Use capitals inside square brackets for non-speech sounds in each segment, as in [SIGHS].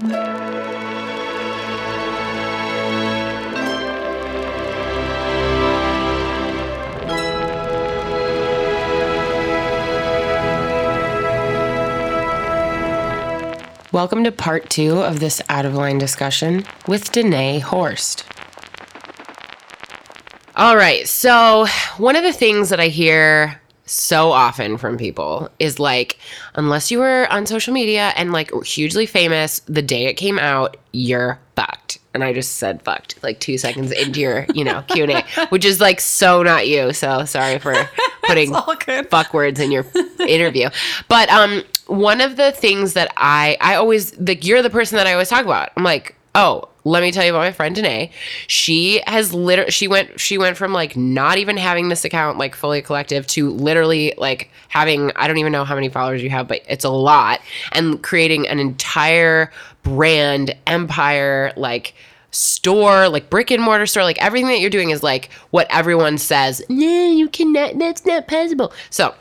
Welcome to part two of this out of line discussion with Danae Horst. All right, so one of the things that I hear so often from people is like, unless you were on social media and like hugely famous the day it came out, you're fucked. And I just said fucked like two seconds into your, you know, Q and A, [LAUGHS] which is like so not you. So sorry for [LAUGHS] putting fuck words in your interview. But um, one of the things that I I always like you're the person that I always talk about. I'm like, oh, let me tell you about my friend Danae. She has literally she went she went from like not even having this account like Folia Collective to literally like having I don't even know how many followers you have, but it's a lot and creating an entire brand empire like store like brick and mortar store like everything that you're doing is like what everyone says no you cannot that's not possible so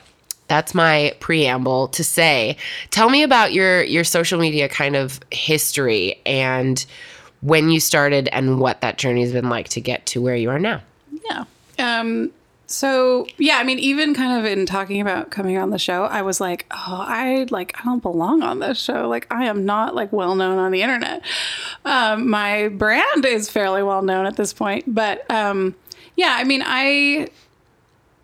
that's my preamble to say tell me about your your social media kind of history and when you started and what that journey has been like to get to where you are now Yeah. Um, so yeah, I mean, even kind of in talking about coming on the show, I was like, oh, I like I don't belong on this show. Like I am not like well known on the internet. Um, my brand is fairly well known at this point, but um, yeah, I mean, I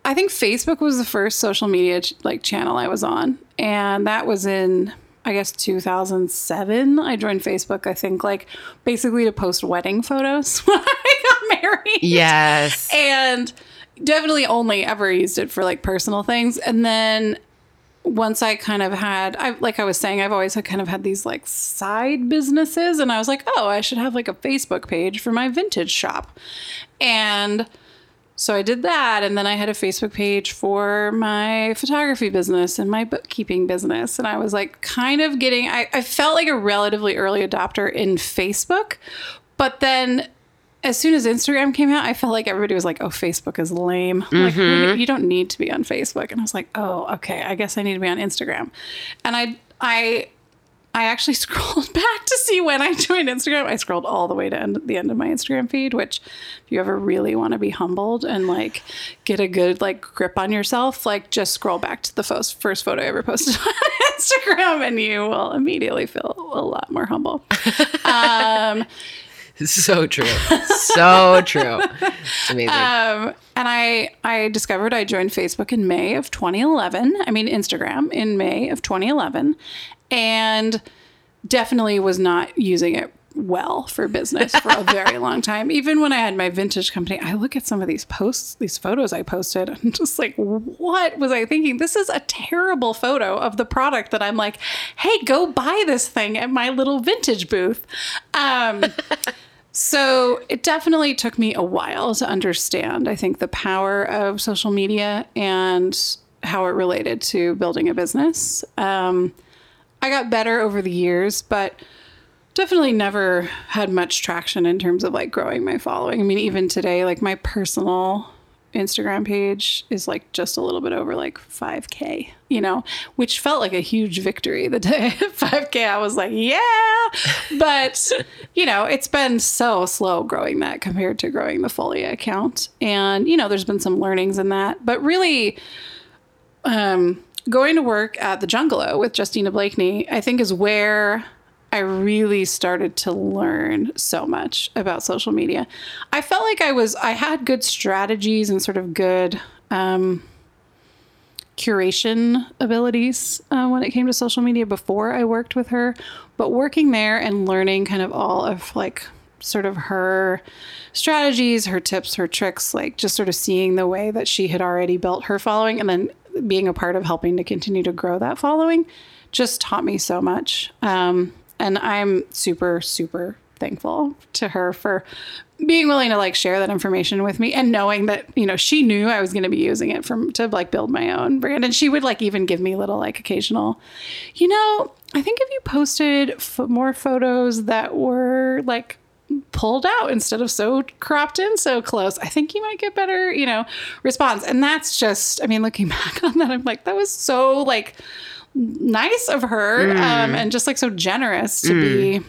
I think Facebook was the first social media ch- like channel I was on, and that was in I guess 2007. I joined Facebook. I think like basically to post wedding photos [LAUGHS] when I got married. yes and definitely only ever used it for like personal things. And then once I kind of had, I like I was saying, I've always had kind of had these like side businesses, and I was like, oh, I should have like a Facebook page for my vintage shop, and so I did that, and then I had a Facebook page for my photography business and my bookkeeping business, and I was like kind of getting, I, I felt like a relatively early adopter in Facebook, but then as soon as Instagram came out, I felt like everybody was like, "Oh, Facebook is lame. Like, mm-hmm. you don't need to be on Facebook." And I was like, "Oh, okay. I guess I need to be on Instagram." And I, I, I actually [LAUGHS] scrolled back to see when I joined Instagram. I scrolled all the way to end, the end of my Instagram feed. Which, if you ever really want to be humbled and like get a good like grip on yourself, like just scroll back to the first first photo I ever posted [LAUGHS] on Instagram, and you will immediately feel a lot more humble. Um, [LAUGHS] so true so true it's amazing um, and I I discovered I joined Facebook in May of 2011. I mean Instagram in May of 2011, and definitely was not using it well for business for a very [LAUGHS] long time. Even when I had my vintage company, I look at some of these posts, these photos I posted, and just like, what was I thinking? This is a terrible photo of the product that I'm like, hey, go buy this thing at my little vintage booth. Um, [LAUGHS] so it definitely took me a while to understand, I think, the power of social media and how it related to building a business. Um, I got better over the years, but definitely never had much traction in terms of like growing my following. I mean, even today, like my personal Instagram page is like just a little bit over like 5K, you know, which felt like a huge victory the day [LAUGHS] 5K. I was like, yeah. But, you know, it's been so slow growing that compared to growing the Folia account. And, you know, there's been some learnings in that. But really, um, going to work at the Jungalow with Justina Blakeney, I think is where I really started to learn so much about social media. I felt like I was, I had good strategies and sort of good um, curation abilities uh, when it came to social media before I worked with her. But working there and learning kind of all of like sort of her strategies, her tips, her tricks, like just sort of seeing the way that she had already built her following and then being a part of helping to continue to grow that following just taught me so much. Um, and I'm super, super thankful to her for being willing to like share that information with me and knowing that you know she knew I was going to be using it from to like build my own brand and she would like even give me little like occasional you know I think if you posted f- more photos that were like pulled out instead of so cropped in so close I think you might get better you know response. And that's just I mean looking [LAUGHS] back on that I'm like that was so like nice of her um, and just like so generous to be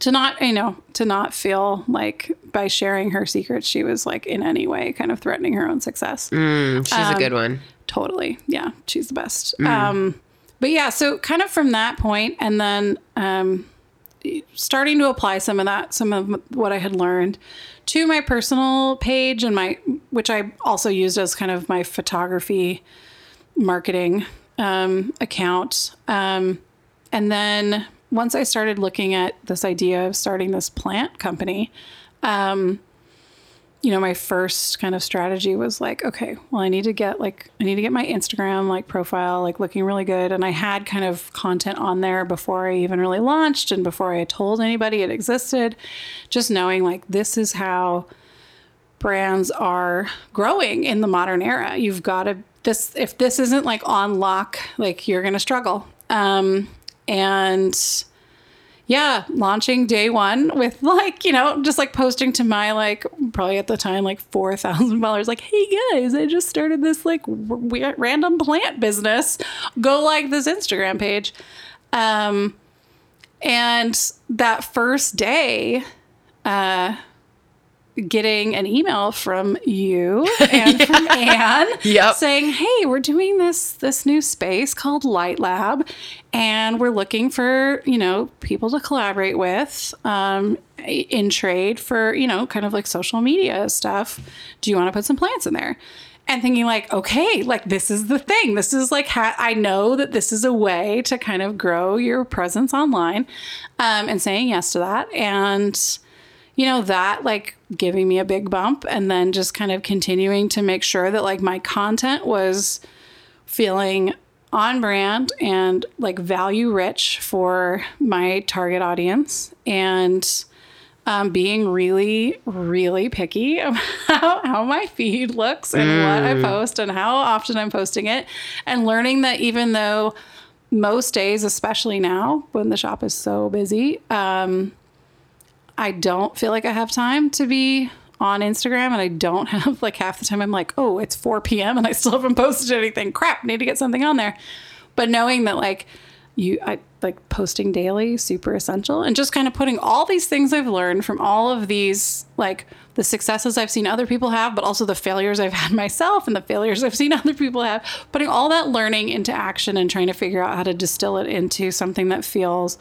to not you know to not feel like by sharing her secrets she was like in any way kind of threatening her own success. Mm, she's a good one. totally. Yeah she's the best. Um but yeah so kind of from that point and then um starting to apply some of that some of what i had learned to my personal page and my which i also used as kind of my photography marketing um, account. Um, and then once i started looking at this idea of starting this plant company you know, my first kind of strategy was like, okay, well, I need to get like, I need to get my Instagram like profile like looking really good. And I had kind of content on there before I even really launched and before I told anybody it existed, just knowing like this is how brands are growing in the modern era. You've got to, this, if this isn't like on lock, like you're going to struggle. Um, and, yeah, launching day one with like, you know, just like posting to my like probably at the time like 4,000 followers like, "Hey guys, I just started this like weird random plant business. Go like this Instagram page." Um and that first day uh getting an email from you [LAUGHS] and from Anne Yep. saying, "Hey, we're doing this this new space called Light Lab, and we're looking for you know people to collaborate with um, in trade for you know kind of like social media stuff. Do you want to put some plants in there?" And thinking like, okay, like this is the thing. This is like ha- I know that this is a way to kind of grow your presence online, um, and saying yes to that and you know that like giving me a big bump and then just kind of continuing to make sure that like my content was feeling on brand and like value rich for my target audience and um, being really really picky [LAUGHS] about how my feed looks and what i post and how often i'm posting it and learning that even though most days especially now when the shop is so busy um, I don't feel like I have time to be on Instagram and I don't [LAUGHS] have like half the time I'm like, oh, it's 4 p.m. and I still haven't posted anything. Crap, need to get something on there. But knowing that like you I like posting daily, super essential, and just kind of putting all these things I've learned from all of these like the successes I've seen other people have, but also the failures I've [LAUGHS] had myself and the failures I've seen [LAUGHS] other people have, putting all that learning into action and trying to figure out how to distill it into something that feels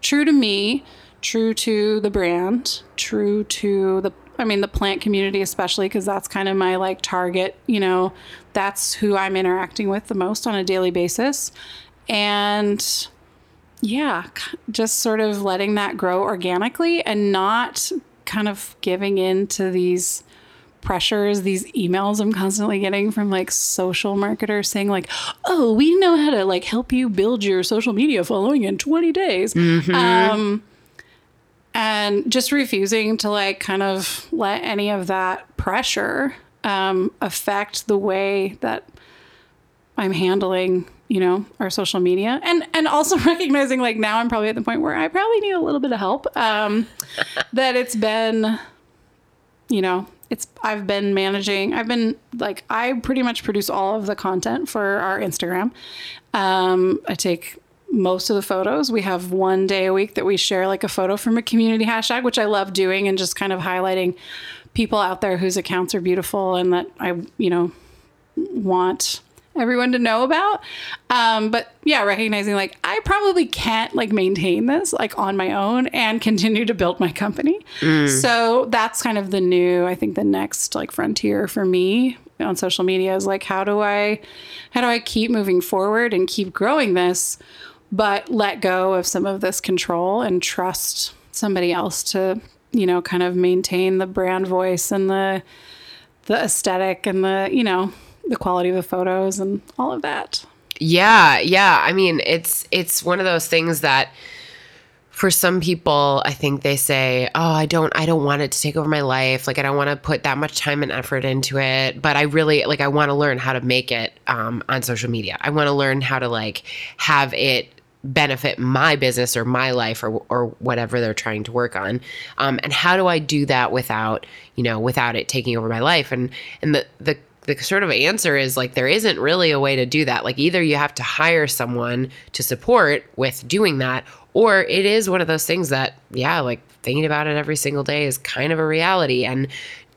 true to me, true to the brand, true to the I mean the plant community especially because that's kind of my like target, you know, that's who I'm interacting with the most on a daily basis. And yeah, just sort of letting that grow organically and not kind of giving in to these pressures, these emails I'm constantly getting from like social marketers saying like, "Oh, we know how to like help you build your social media following in 20 days." Um and just refusing to like kind of let any of that pressure um, affect the way that I'm handling, you know, our social media, and and also [LAUGHS] recognizing like now I'm probably at the point where I probably need a little bit of help. Um, [LAUGHS] that it's been, you know, it's I've been managing. I've been like I pretty much produce all of the content for our Instagram. Um, I take most of the photos. We have one day a week that we share like a photo from a community hashtag, which I love doing and just kind of highlighting people out there whose accounts are beautiful and that I, you know, want everyone to know about. Um, but yeah, recognizing like I probably can't like maintain this like on my own and continue to build my company. So that's kind of the new, I think the next like frontier for me on social media is like how do I how do I keep moving forward and keep growing this but let go of some of this control and trust somebody else to, you know, kind of maintain the brand voice and the the aesthetic and the, you know, the quality of the photos and all of that. Yeah, yeah. I mean, it's it's one of those things that for some people, I think they say, "Oh, I don't I don't want it to take over my life. Like I don't want to put that much time and effort into it, but I really like I want to learn how to make it um, on social media. I want to learn how to like have it benefit my business or my life or or whatever they're trying to work on. Um, and how do I do that without, you know, without it taking over my life? And and the the the sort of answer is like there isn't really a way to do that. Like either you have to hire someone to support with doing that, or it is one of those things that, yeah, like thinking about it every single day is kind of a reality. And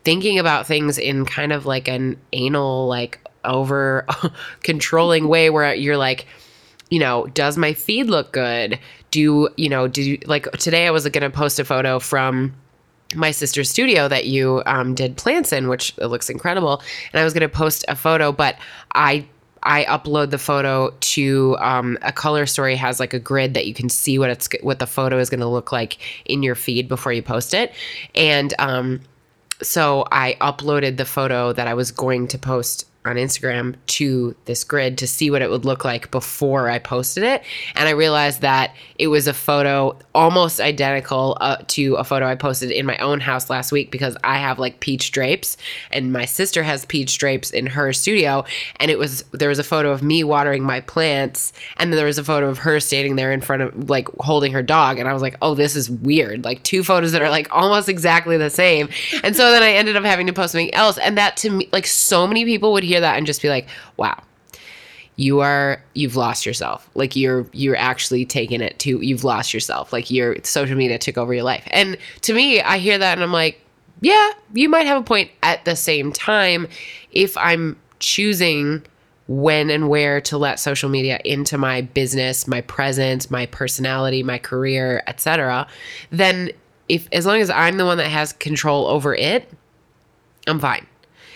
thinking about things in kind of like an anal, like over [LAUGHS] controlling way where you're like, you know, does my feed look good? Do, you know, do you like today I was to post a photo from my sister's studio that you um, did plants in, which it looks incredible. And I was to post a photo, but I I upload the photo to um, a color story has like a grid that you can see what it's what the photo is going to look like in your feed before you post it, and um, so I uploaded the photo that I was going to post on Instagram to this grid to see what it would look like before I posted it. And I realized that it was a photo almost identical uh, to a photo I posted in my own house last week because I have like peach drapes and my sister has peach drapes in her studio. And it was, there was a photo of me watering my plants and then there was a photo of her standing there in front of like holding her dog. And I was like, oh, this is weird. Like two photos that are like almost exactly the same. And so then I ended up having to post something else. And that to me, like so many people would hear that and just be like, wow, you are you've lost yourself. Like you're you're actually taking it to you've lost yourself. Like your social media took over your life. And to me i hear that and i'm like yeah you might have a point at the same time if i'm choosing when and where to let social media into my business my presence my personality my career etc then if as long as i'm the one that has control over it i'm fine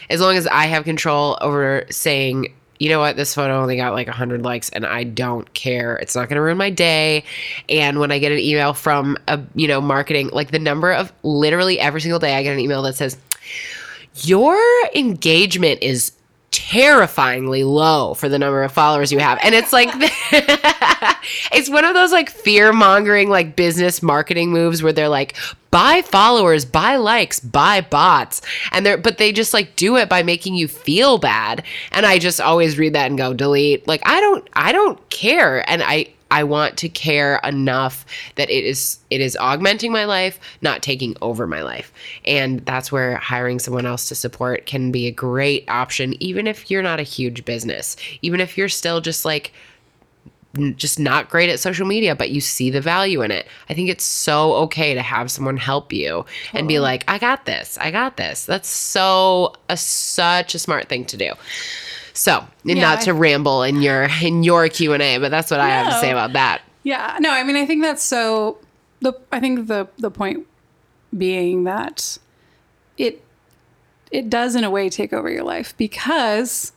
as long as I have control over saying, you know what, this photo only got like 100 likes and I don't care. It's not going to ruin my day. And when I get an email from a, you know, marketing, like the number of literally every single day I get an email that says, your engagement is terrifyingly low for the number of followers you have. And it's like [LAUGHS] it's one of those like fear mongering like business marketing moves where they're like buy followers, buy likes, buy bots. And they're but they just like do it by making you feel bad. And I just always read that and go delete. Like I don't I don't care. And I I want to care enough that it is it is augmenting my life, not taking over my life. And that's where hiring someone else to support can be a great option even if you're not a huge business. Even if you're still just like just not great at social media, but you see the value in it. I think it's so okay to have someone help you and be like, I got this. I got this. That's so a, such a smart thing to do. So, yeah, not to I, ramble in your [LAUGHS] in your Q and A, but that's what no. I have to say about that. Yeah, no, I mean, I think that's so. The I think the the point being that it it does in a way take over your life because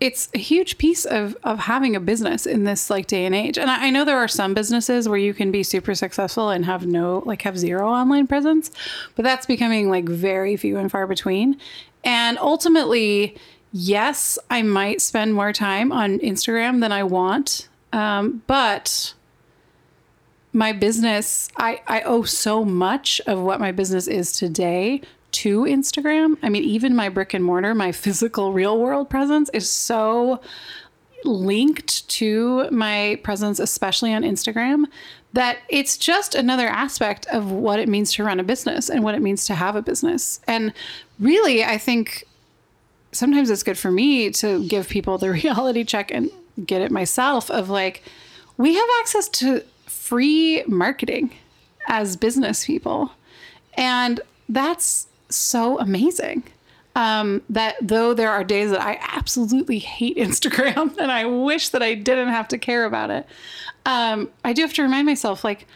it's a huge piece of of having a business in this like day and age. And I, I, know there are some businesses where you can be super successful and have no like have zero online presence, but that's becoming like very few and far between. And ultimately, yes, I might spend more time on Instagram than I want, um, but my business, I, I owe so much of what my business is today to Instagram. I mean, even my brick and mortar, my [LAUGHS] physical real world presence is so linked to my presence, especially on Instagram, that it's just another aspect of what it means to run a business and what it means to have a business. And really, I think sometimes it's good for me to give people the [LAUGHS] reality check and get it myself of like, we have access to free marketing as business people. And that's so amazing. Um, that though there are days that I absolutely hate [LAUGHS] Instagram and I wish that I didn't have to care about it, um, I do have to remind myself like,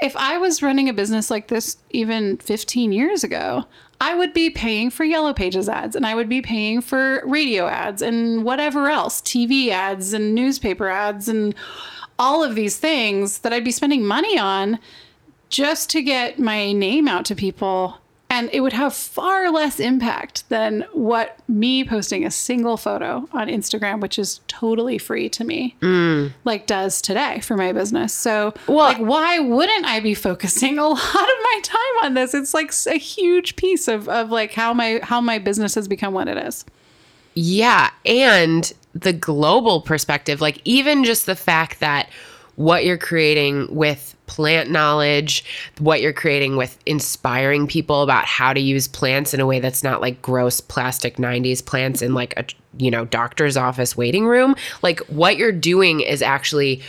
if I was running a business like this even 15 years ago, I would be paying for Yellow Pages ads and I would be paying for radio ads and whatever else, TV ads and newspaper ads and all of these things that I'd be spending money on just to get my name out to people and it would have far less impact than what me posting a single photo on Instagram, which is totally free to me, mm. like does today for my business. So, well, like, why wouldn't I be focusing [LAUGHS] a lot of my time on this? It's like a huge piece of, of like how my how my business has become what it is. Yeah, and the global perspective, like even just the fact that what you're creating with plant knowledge, what you're creating with inspiring people about how to use plants in a way that's not like gross plastic 90s plants in like a you know doctor's office waiting room. Like what you're doing is actually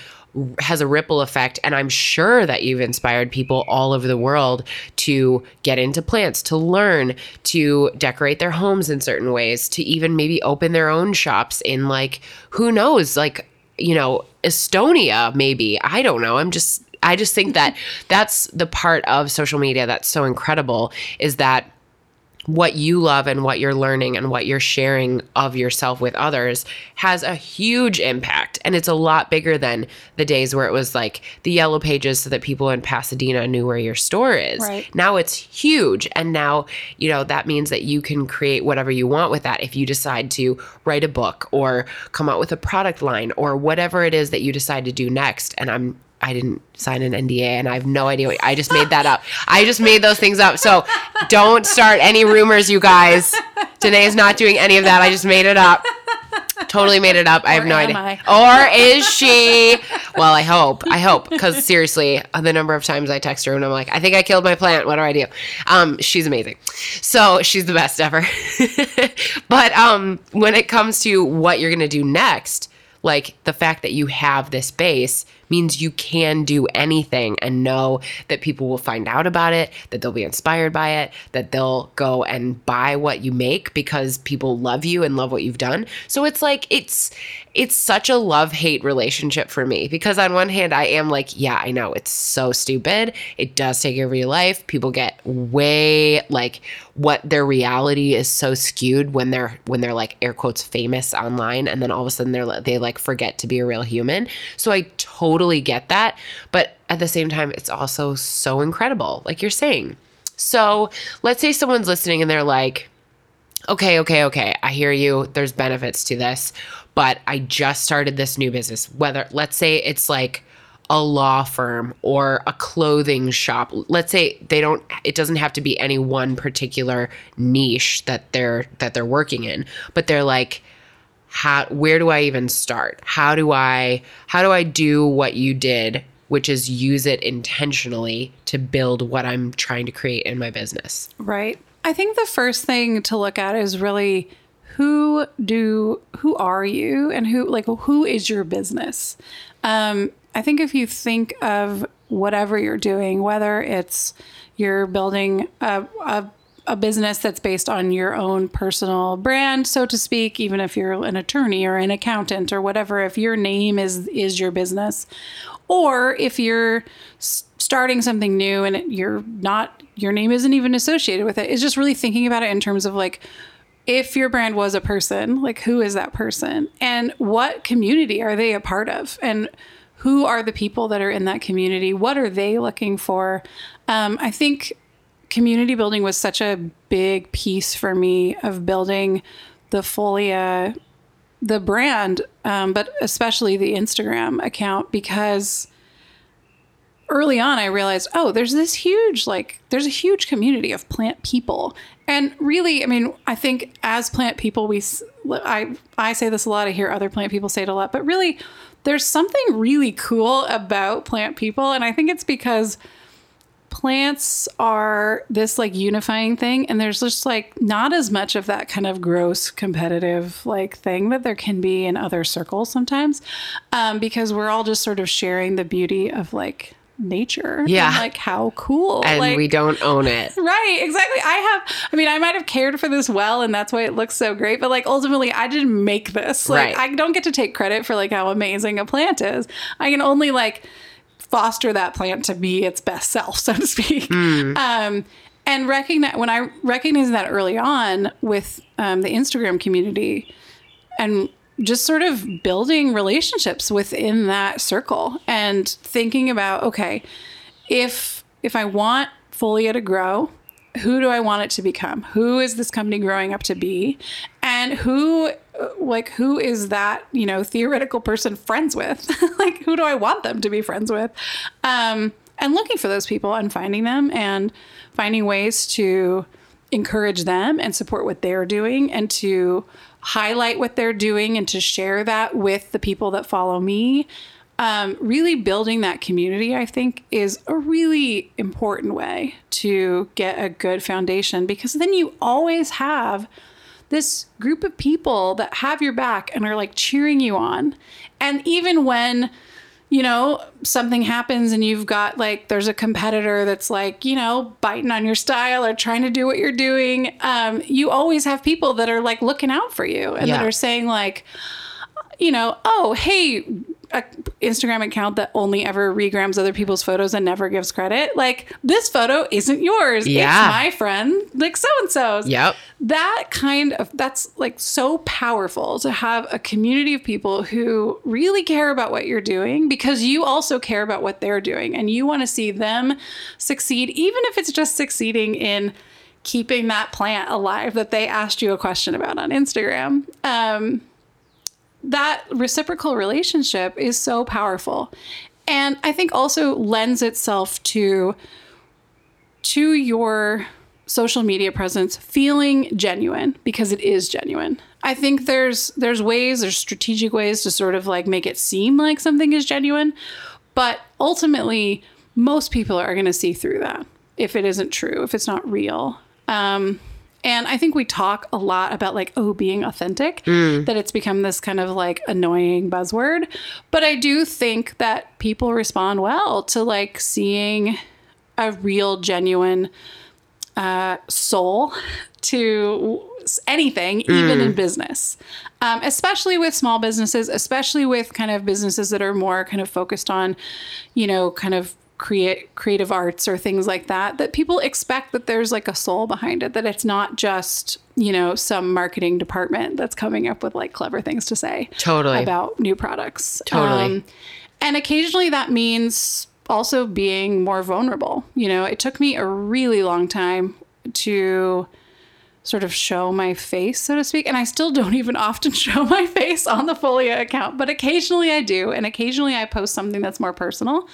has a ripple effect and i'm sure that you've inspired people all over the world to get into plants to learn to decorate their homes in certain ways to even maybe open their own shops in like who knows like you know estonia maybe. I don't know. I'm just i just think that [LAUGHS] that's the part of social media that's so incredible is that what you love and what you're learning and what you're sharing of yourself with others has a huge impact. And it's a lot bigger than the days where it was like the yellow pages so that people in Pasadena knew where your store is. Right. Now it's huge. And now, you know, that means that you can create whatever you want with that if you decide to write a book or come out with a product line or whatever it is that you decide to do next. And I'm I didn't sign an NDA and I have no idea. What, I just made that up. I just made those things up. So don't start any rumors, you guys. Danae is not doing any of that. I just made it up. Totally made it up. I have Or no idea. I? Or is she? Well, I hope. I hope. Because seriously, the number of times I text her and I'm like, I think I killed my plant. What do I do? Um, she's amazing. So she's the best ever. [LAUGHS] but um, when it comes to what you're going to do next, like the fact that you have this base means you can do anything and know that people will find out about it, that they'll be inspired by it, that they'll go and buy what you make because people love you and love what you've done. So it's like it's it's such a love-hate relationship for me because on one hand I am like, yeah, I know it's so stupid. It does take over your life. People get way like what their reality is so skewed when they're when they're like air quotes famous online and then all of a sudden they're they like forget to be a real human. So I totally get that, but at the same time it's also so incredible like you're saying. So, let's say someone's listening and they're like, okay, okay, okay, I hear you. There's benefits to this, but I just started this new business. Whether, let's say it's like a law firm or a clothing shop. Let's say they don't it doesn't have to be any one particular niche that they're that they're working in, but they're like how where do I even start? How do I how do I do what you did, which is use it intentionally to build what I'm trying to create in my business? Right. I think the first thing to look at is really who do who are you and who like who is your business. Um, I think if you think of whatever you're doing, whether it's you're building a, a a business that's based on your own personal brand, so to speak, even if you're an attorney or an accountant or whatever, if your name is is your business, or if you're starting something new and you're not your name isn't even associated with it, it's just really thinking about it in terms of like if your brand was a person, like who is that person and what community are they a part of and who are the people that are in that community? What are they looking for? Um, I think community building was such a big piece for me of building the Folia, the brand, um, but especially the Instagram account because early on I realized, oh, there's this huge, like, there's a huge community of plant people. And really, I mean, I think as plant people, we, I, I say this a lot, I hear other plant people say it a lot, but really, there's something really cool about plant people. And I think it's because plants are this like unifying thing and there's just like not as much of that kind of gross competitive like thing that there can be in other circles sometimes um, because we're all just sort of sharing the beauty of like nature Yeah. and, like how cool And like, we don't own it. [LAUGHS] Right, exactly. I have, I mean, I might have cared for this well, and that's why it looks so great. But like, ultimately, I didn't make this. Like, Right. I don't get to take credit for like how amazing a plant is. I can only like foster that plant to be its best self, [LAUGHS] so to speak. Um, and recognize when I recognized that early on with um, the Instagram community, and just sort of building relationships within that circle and thinking about okay if if i want folia to grow who do i want it to become? Who is this company growing up to be? And who like who is that you know theoretical person friends with? [LAUGHS] Like who do i want them to be friends with? Um and looking for those people and finding them and finding ways to encourage them and support what they're doing and to highlight what they're doing and to share that with the people that follow me um, really building that community, I think, is a really important way to get a good foundation because then you always have this group of people that have your back and are like cheering you on. And even when, you know, something happens and you've got like, there's a competitor that's like, you know, biting on your style or trying to do what you're doing, um, you always have people that are like looking out for you and Yeah. that are saying, like, you know, oh, hey, a Instagram account that only ever regrams other people's photos and never gives credit. Like this photo isn't yours. Yeah. It's my friend, like so and so's. Yep. That kind of that's like so powerful to have a community of people who really care about what you're doing because you also care about what they're doing and you want to see them succeed even if it's just succeeding in keeping that plant alive that they asked you a question about on Instagram. Um, that reciprocal relationship is so powerful. And i think also lends itself to to your social media presence feeling genuine because it is genuine. I think there's there's ways there's strategic ways to sort of like make it seem like something is genuine but ultimately most people are going to see through that if it isn't true if it's not real. Um, and I think we talk a lot about like, oh, being authentic, that it's become this kind of like annoying buzzword. But I do think that people respond well to like seeing a real, genuine uh, soul to anything, even in business, um, especially with small businesses, especially with kind of businesses that are more kind of focused on, you know, kind of create creative arts or things like that that people expect that there's like a soul behind it that it's not just you know some marketing department that's coming up with like clever things to say Totally. about new products Um, Totally. and occasionally that means also being more vulnerable you know it took me a really long time to sort of show my face, so to speak. And I still don't even often [LAUGHS] show my face on the Folia account, but occasionally I do. And occasionally I post something that's more personal.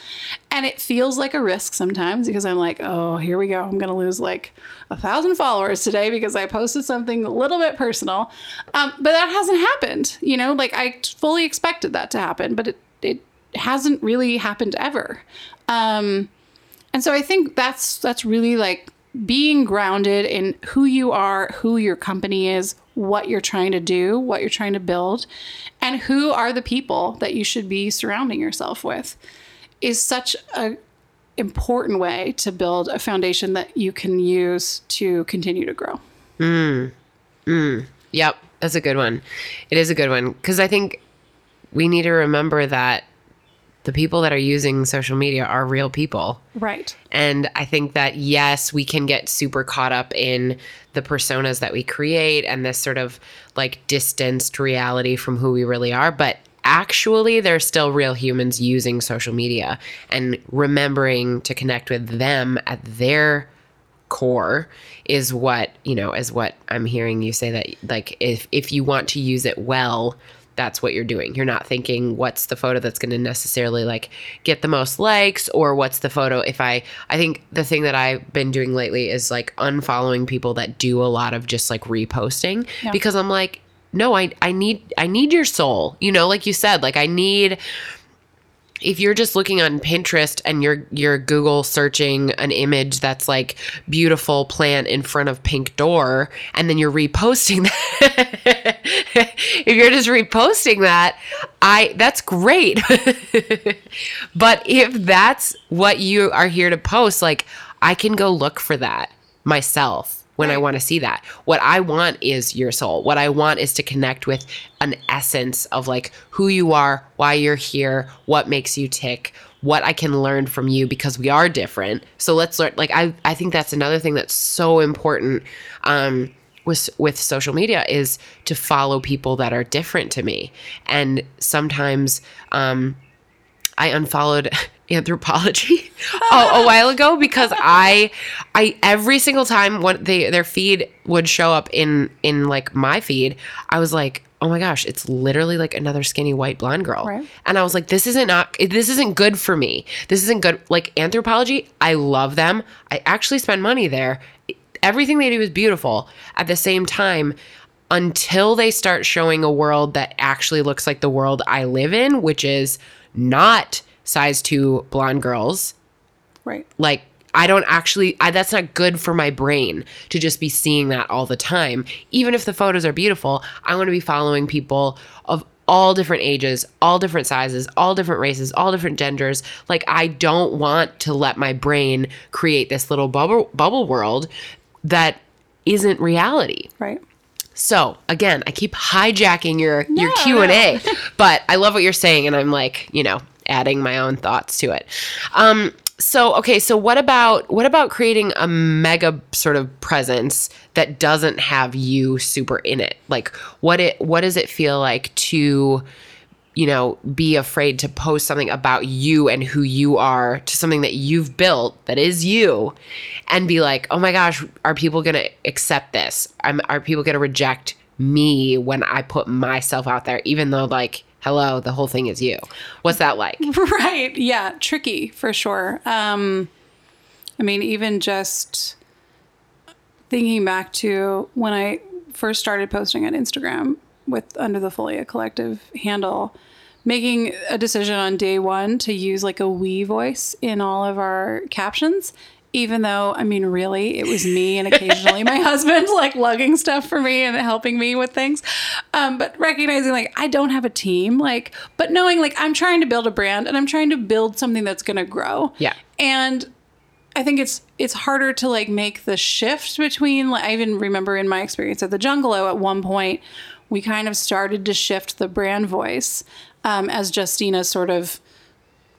And it feels like a risk sometimes because I'm like, oh, here we go. I'm going to lose like a thousand followers today because I posted something a little bit personal. Um, but that hasn't happened. You know, like I fully expected that to happen, but it, it hasn't really happened ever. Um, and so I think that's that's really like being grounded in who you are, who your company is, what you're trying to do, what you're trying to build, and who are the people that you should be surrounding yourself with is such a important way to build a foundation that you can use to continue to grow. Mm. Mm. Yep, that's a good one. It is a good one because I think we need to remember that the people that are using social media are real people. Right. And I think that, yes, we can get super caught up in the personas that we create and this sort of like distanced reality from who we really are. But actually, they're still real humans using social media and remembering to connect with them at their core is what you know is what i'm hearing you say that like if if you want to use it well that's what you're doing you're not thinking what's the photo that's going to necessarily like get the most likes or what's the photo if i i think the thing that i've been doing lately is like unfollowing people that do a lot of just like reposting Yeah. because i'm like no i i need i need your soul you know like you said like i need if you're just looking on Pinterest and you're you're Google searching an image that's like beautiful plant in front of pink door and then you're reposting [LAUGHS] that if you're just reposting that I that's great. [LAUGHS] But if that's what you are here to post like I can go look for that myself when I want to see that. What I want is your soul. What I want is to connect with an essence of like who you are, why you're here, what makes you tick, what I can learn from you because we are different. So let's learn like I I think that's another thing that's so important um with with social media is to follow people that are different to me. And sometimes um I unfollowed [LAUGHS] Anthropologie [LAUGHS] a, a while ago because I I every single time when they their feed would show up in in like my feed, I was like, "Oh my gosh, it's literally like another skinny white blonde girl." Right. And I was like, "This isn't not this isn't good for me. This isn't good like Anthropologie, I love them. I actually spend money there. Everything they do is beautiful. At the same time, until they start showing a world that actually looks like the world I live in, which is not size 2 blonde girls. Right. like i don't actually I, that's not good for my brain to just be seeing that all the time. Even if the photos are beautiful i want to be following people of all different ages all different sizes all different races all different genders. Like i don't want to let my brain create this little bubble bubble world that isn't reality. Right. so again, I keep hijacking your your Q and A, but I love what you're saying, and I'm like, you know, adding my own thoughts to it. Um, so okay, so what about what about creating a mega sort of presence that doesn't have you super in it? Like, what it what does it feel like to you know, be afraid to post something about you and who you are to something that you've built that is you and be like, oh my gosh, are people going to accept this? I'm, are people going to reject me when I put myself out there, even though, like, hello, the whole thing is you? What's that like? [LAUGHS] Right. Yeah. Tricky for sure. Um, I mean, even just thinking back to when I first started posting on Instagram with under the Folia Collective handle, making a decision on day one to use like a we voice in all of our captions. Even though, I mean, really, it was me and occasionally my [LAUGHS] husband like lugging stuff for me and helping me with things. Um, but recognizing like I don't have a team, like, but knowing like I'm trying to build a brand and I'm trying to build something that's going to grow. Yeah. And I think it's it's harder to like make the shift between like I even remember in my experience at the Jungalow at one point we kind of started to shift the brand voice um, as Justina sort of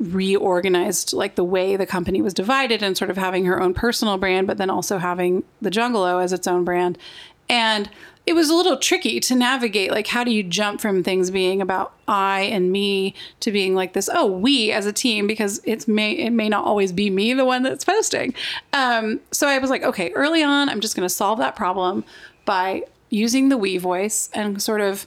reorganized like the way the company was divided and sort of having her own personal brand but then also having the Jungalow as its own brand. And it was a little tricky to navigate like how do you jump from things being about i and me to being like this oh we as a team because it's may it may not always be me the one that's posting. Um, so i was like okay early on i'm just going to solve that problem by using the we voice and sort of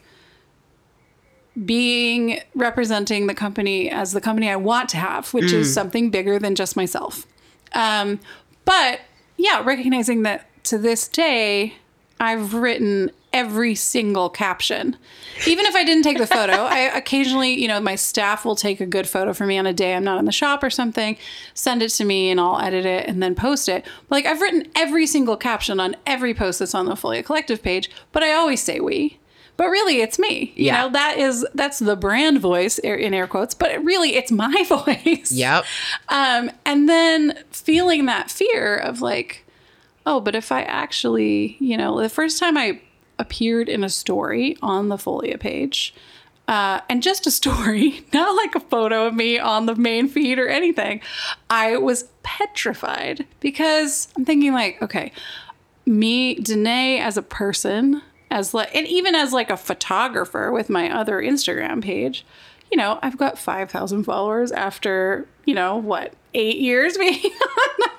being representing the company as the company I want to have, which is something bigger than just myself. Um, but yeah, recognizing that to this day, I've written every single caption. Even if I didn't take the photo, I [LAUGHS] occasionally, you know, my staff will take a good photo for me on a day I'm not in the shop or something, send it to me and I'll edit it and then post it. But like I've written every single caption on every post that's on the Folia Collective page, but I always say we. But really it's me. You Yeah. know, that is that's the brand voice in air quotes, but really it's my [LAUGHS] voice. Yep. Um, and then feeling that fear of like, oh, but if I actually, you know, the first time I appeared in a story on the Folia page, uh, and just a story, [LAUGHS] not like a photo of me on the main feed or anything, I was petrified because I'm thinking like, okay, me, Danae as a person, as like, and even as like a photographer with my other Instagram page, you know, I've got 5,000 followers after, you know, what, eight years being [LAUGHS] on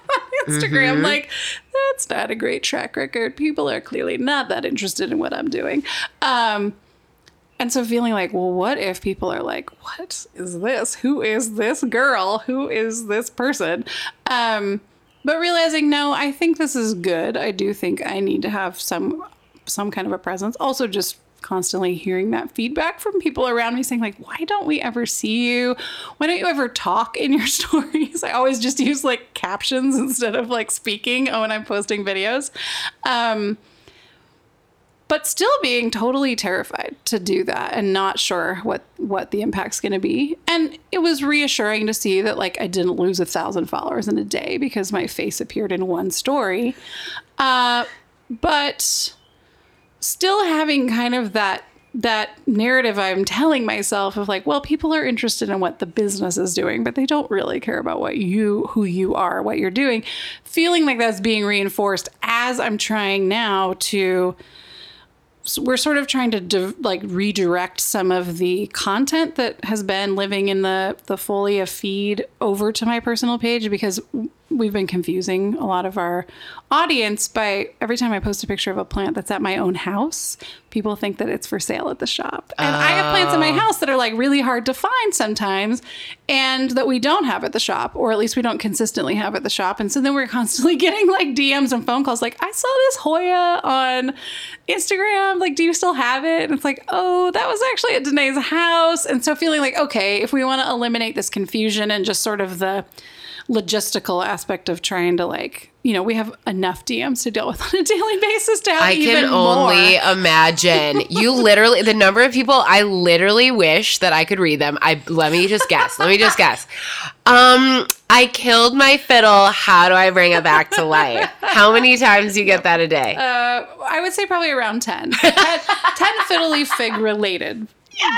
Instagram. Like, that's not a great track record. People are clearly not that interested in what I'm doing. Um, and so feeling like, well, what if people are like, what is this? Who is this girl? Who is this person? Um, but realizing, no, I think this is good. I do think I need to have some some kind of a presence. Also, just constantly hearing that feedback from people around me saying like why don't we ever see you? Why don't you ever talk in your [LAUGHS] stories? I always just use like captions instead of like speaking when i'm posting videos. Um but still being totally terrified to do that and not sure what what the impact's going to be. And it was reassuring to see that like i didn't lose a thousand followers in a day because my face appeared in one story. Uh, but still having kind of that that narrative i'm telling myself of like well people are interested in what the business is doing but they don't really care about what you who you are what you're doing. Feeling like that's being reinforced as i'm trying now to so we're sort of trying to di- like redirect some of the content that has been living in the the Folia feed over to my personal page because we've been confusing a lot of our audience by every time I post a picture of a plant that's at my own house, people think that it's for sale at the shop. And I have plants in my oh. house that are like really hard to find sometimes and that we don't have at the shop, or at least we don't consistently have at the shop. And so then we're [LAUGHS] constantly getting like DMs and phone calls like, I saw this Hoya on Instagram. Like, do you still have it? And it's like, oh, that was actually at Danae's house. And so feeling like, okay, if we want to eliminate this confusion and just sort of the logistical aspect of trying to like you know we have enough DMs to deal with [LAUGHS] on a daily basis to have I can only more. imagine. You [LAUGHS] literally, the number of people I literally wish that I could read them. I let me just guess. Let me just guess. Um, I killed my fiddle. How do I bring it back to life? How many times do you get that a day? Uh, I would say probably around 10. 10, 10 fiddle leaf fig related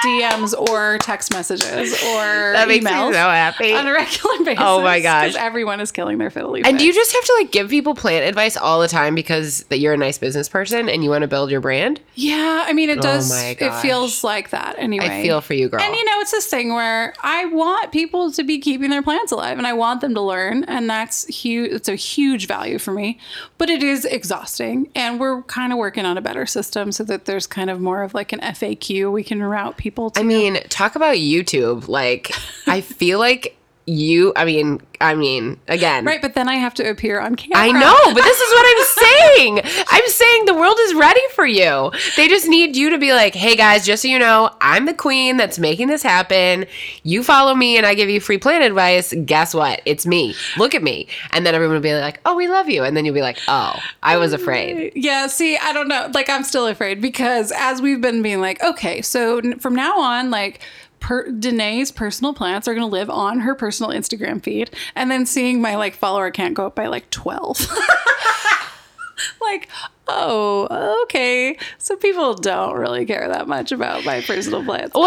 DMs or text messages or that makes emails me so happy. on a regular basis. Oh my gosh. Because everyone is killing their fiddle. And do you just have to like give people plant advice all the time because that you're a nice business person and you want to build your brand? Yeah, I mean, it oh does. Oh it feels like that anyway. I feel for you, girl. And you know, it's this thing where I want people to be keeping their plants alive and I want them to learn. And that's huge. It's a huge value for me. But it is exhausting. And we're kind of working on a better system so that there's kind of more of like an FAQ we can route people to. I mean, talk about YouTube. Like, I feel like you. I mean, I mean, again, right. But then I have to appear on camera. I know, but this is what I'm [LAUGHS] saying. I'm saying the world is ready for you. They just need you to be like, hey guys, just so you know, I'm the queen that's making this happen. You follow me and I give you free plant advice. Guess what? It's me. Look at me. And then everyone will be like, oh, we love you. And then you'll be like, oh, I was afraid. Yeah, see, I don't know. Like, I'm still afraid because as we've been being like, okay, so from now on, like, per- Danae's personal plants are going to live on her personal Instagram feed, and then seeing my like follower count go up by like 12. [LAUGHS] like, oh, okay. So people don't really care that much about my personal plants. Well,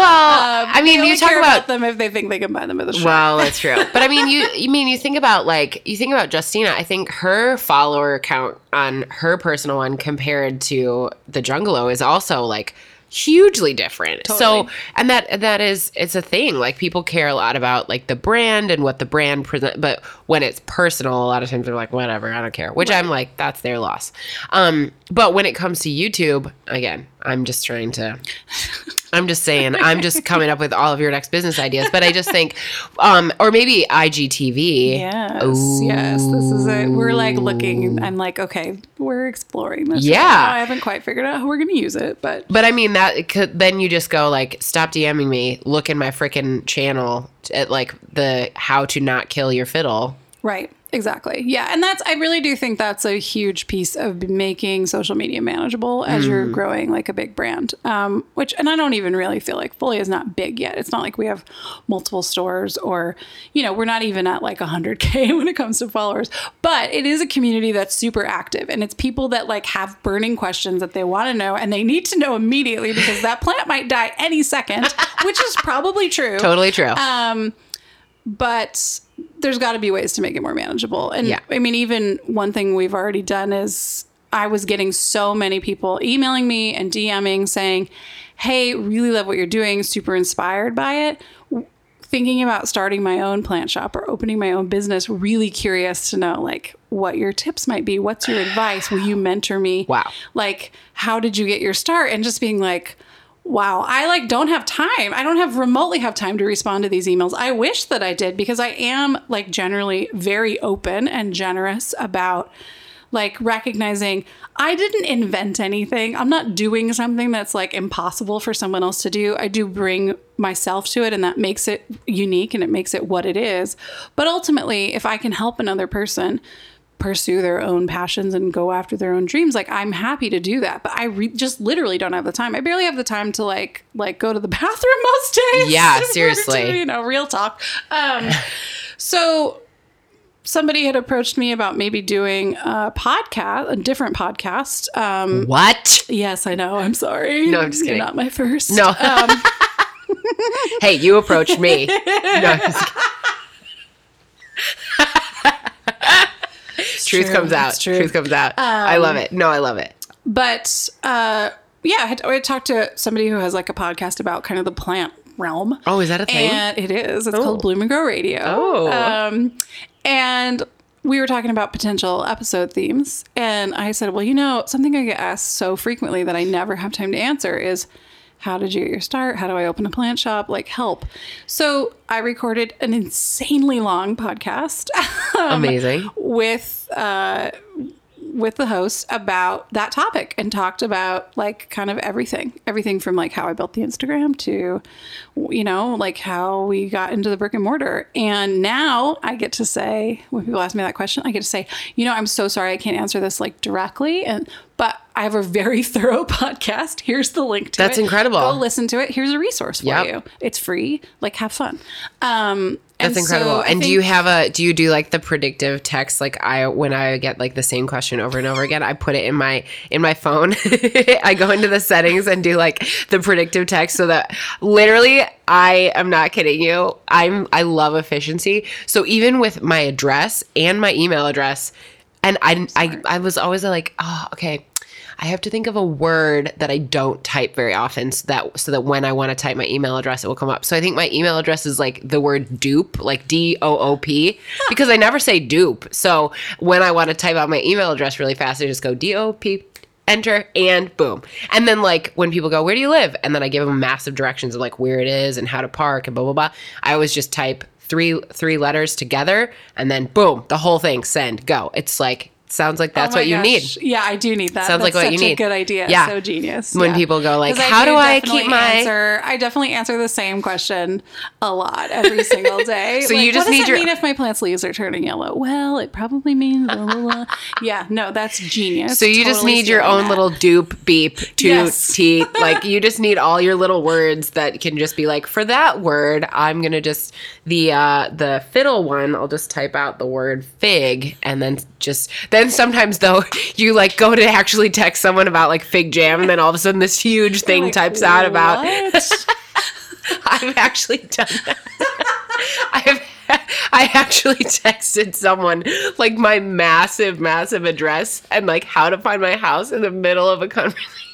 Um, I mean, you talk care about them if they think they can buy them at the shop. Well, that's true. But I mean, you you mean you think about like you think about Justina. I think her follower count on her personal one compared to the Jungalow is also like hugely different. So, and that that is it's a thing. Like people care a lot about like the brand and what the brand present. But when it's personal, a lot of times they're like, whatever, I don't care. Which I'm like, that's their loss. Um, but when it comes to YouTube, again, I'm just trying to. [LAUGHS] I'm just saying, I'm just [LAUGHS] coming up with all of your next business ideas. But I just think, um, or maybe IGTV. Yes, yes. This is it. We're like looking. I'm like, okay, we're exploring this. Yeah. now. I haven't quite figured out how we're going to use it, but But I mean that could then you just go like stop DMing me, look in my freaking channel at like the how to not kill your fiddle. right, exactly. Yeah, and that's I really do think that's a huge piece of making social media manageable as you're Mm. growing like a big brand. Um, which, and I don't even really feel like Folia is not big yet. It's not like we have multiple stores or you know we're not even at like 100k [LAUGHS] when it comes to followers. But it is a community that's super active, and it's people that like have burning questions that they want to know and they need to know immediately because that plant might die any second, which is probably true Totally true. Um, but there's got to be ways to make it more manageable. And Yeah. I mean, even one thing we've already done is I was getting so many people emailing me and DMing saying, Hey, really love what you're doing, super inspired by it. Thinking about starting my own plant shop or opening my own business, really curious to know like what your tips might be. What's your advice? Will you mentor me? Wow. Like, how did you get your start? And just being like, wow, I like don't have time. I don't have remotely have time to respond to these emails. I wish that I did because I am like generally very open and generous about like recognizing I didn't invent anything. I'm not doing something that's like impossible for someone else to do. I do bring myself to it and that makes it unique and it makes it what it is. But ultimately, if I can help another person pursue their own passions and go after their own dreams like i'm happy to do that but i re- just literally don't have the time i barely have the time to like like go to the [LAUGHS] bathroom most days Yeah, [LAUGHS] order to, seriously. you know real talk um so somebody had approached me about maybe doing a podcast a different podcast um what? yes i know i'm sorry No, I'm just You're kidding. not my first No. um, [LAUGHS] Hey, you approached me. No, I'm just kidding. Truth true, comes out. Um, Truth comes out. I love it. No, I love it. but uh yeah I had, I had talked to somebody who has like a podcast about kind of the plant realm Oh, is that a thing? And it is. It's called Bloom and Grow Radio. Oh. Um, and we were talking about potential episode themes, and I said, Well, you know, something I get asked so frequently that I never have time to answer is how did you get your start? How do I open a plant shop? Like, help. So I recorded an insanely long podcast [LAUGHS] um, Amazing. with uh, with the host about that topic and talked about like kind of everything everything from like how i built the instagram to you know like how we got into the brick and mortar and now i get to say when people ask me that question i get to say you know i'm so sorry i can't answer this like directly and but I have a very [LAUGHS] thorough podcast. Here's the link to That's it. incredible. Go listen to it. Here's a resource for Yep. you. It's free. Like have fun. Um, That's and incredible. I and do you have a do you do like the predictive text like I when I get like the same question over and over again, I put it in my in my phone. [LAUGHS] I go into the settings and do like the predictive text so that literally I am not kidding you. I'm I love efficiency. So even with my address and my email address and I I I was always like, "Oh, okay. I have to think of a word that I don't type very often so that so that when I want to type my email address it will come up. So I think my email address is like the word dupe, like D O O P, [LAUGHS] because I never say dupe. So when I want to type out my email address really fast, I just go D O P enter and boom. And then like when people go, "Where do you live?" and then I give them massive directions of like where it is and how to park and blah blah blah. I always just type three three letters together and then boom, the whole thing send go. It's like sounds like that's Oh what you need. Yeah, I do need that. Sounds like That's what you such a need. good idea. Yeah. So genius. When Yeah. people go like, "How do I keep my-" answer? I definitely answer the same question a lot every single [LAUGHS] day. So you Like, just what does need it your- mean if my plant's leaves are turning yellow? Well, it probably means blah, blah, blah. [LAUGHS] yeah. No, that's genius. So you just need your own that. little dupe, beep, toot, Yes. teat. [LAUGHS] Like you just need all your little words that can just be like, for that word, I'm gonna just the uh the fiddle one, I'll just type out the word fig and then just then sometimes though you like go to actually text someone about like fig jam and then all of a sudden this huge thing Like, types out about? [LAUGHS] I've actually done that. I've I actually texted someone like my massive, massive address and like how to find my house in the middle of a conversation.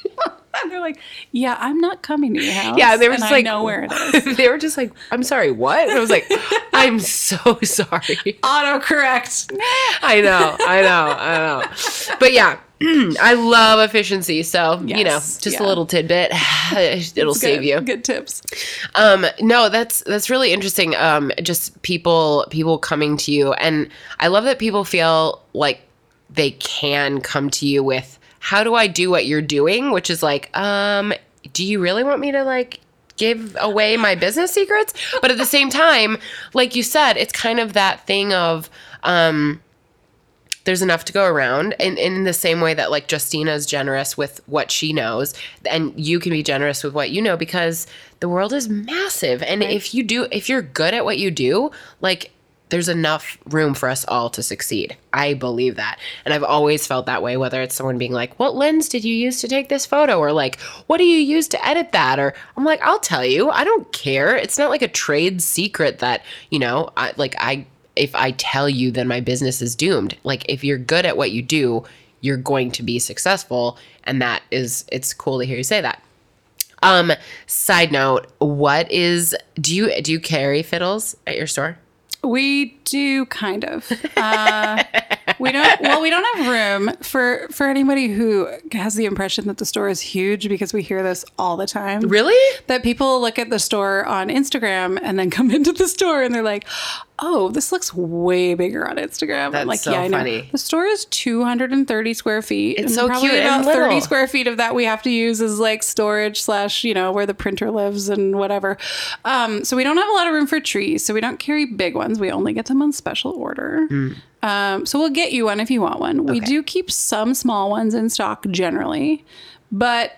And [LAUGHS] they're like, yeah, I'm not coming to your house. Yeah, they were just I like, know where it [LAUGHS] is. they were just like, I'm sorry, what? And I was like, [LAUGHS] I'm so sorry. Autocorrect. I know, I know, I know. But yeah, [CLEARS THROAT] I love efficiency. So, you know, Yes, just a little tidbit, [SIGHS] it'll save you. Good tips. Um, no, that's that's really interesting. Um, just people people coming to you, and I love that people feel like they can come to you with how do I do what you're doing, which is like, um, do you really want me to like give away my business secrets? But at the same time, like you said, it's kind of that thing of um there's enough to go around and, and in the same way that like justina is generous with what she knows and you can be generous with what you know because the world is massive. And if you do if you're good at what you do like there's enough room for us all to succeed. I believe that. And i've always felt that way whether it's someone being like what lens did you use to take this photo? or like what do you use to edit that? or i'm like i'll tell you. I don't care. It's not like a trade secret that you know I, like i if I tell you, then my business is doomed. Like if you're good at what you do, you're going to be successful, and that is it's cool to hear you say that. Um, side note, what is do you do you carry fiddles at your store? We do kind of. Uh, we don't. Well, we don't have room for for anybody who has the impression that the store is huge because we hear this all the time. Really? That people look at the store on Instagram and then come [LAUGHS] into the store and they're like, "Oh, this looks way bigger on Instagram." That's I'm like, so "Yeah, I know." funny. The store is 230 square feet. It's so cute and About 30 little. square feet of that we have to use as like storage slash, you know, where the printer lives and whatever. Um, so we don't have a lot of room for trees. So we don't carry big ones. We only get them on special order. Um, so we'll get you one if you want one. We do keep some small ones in stock generally, but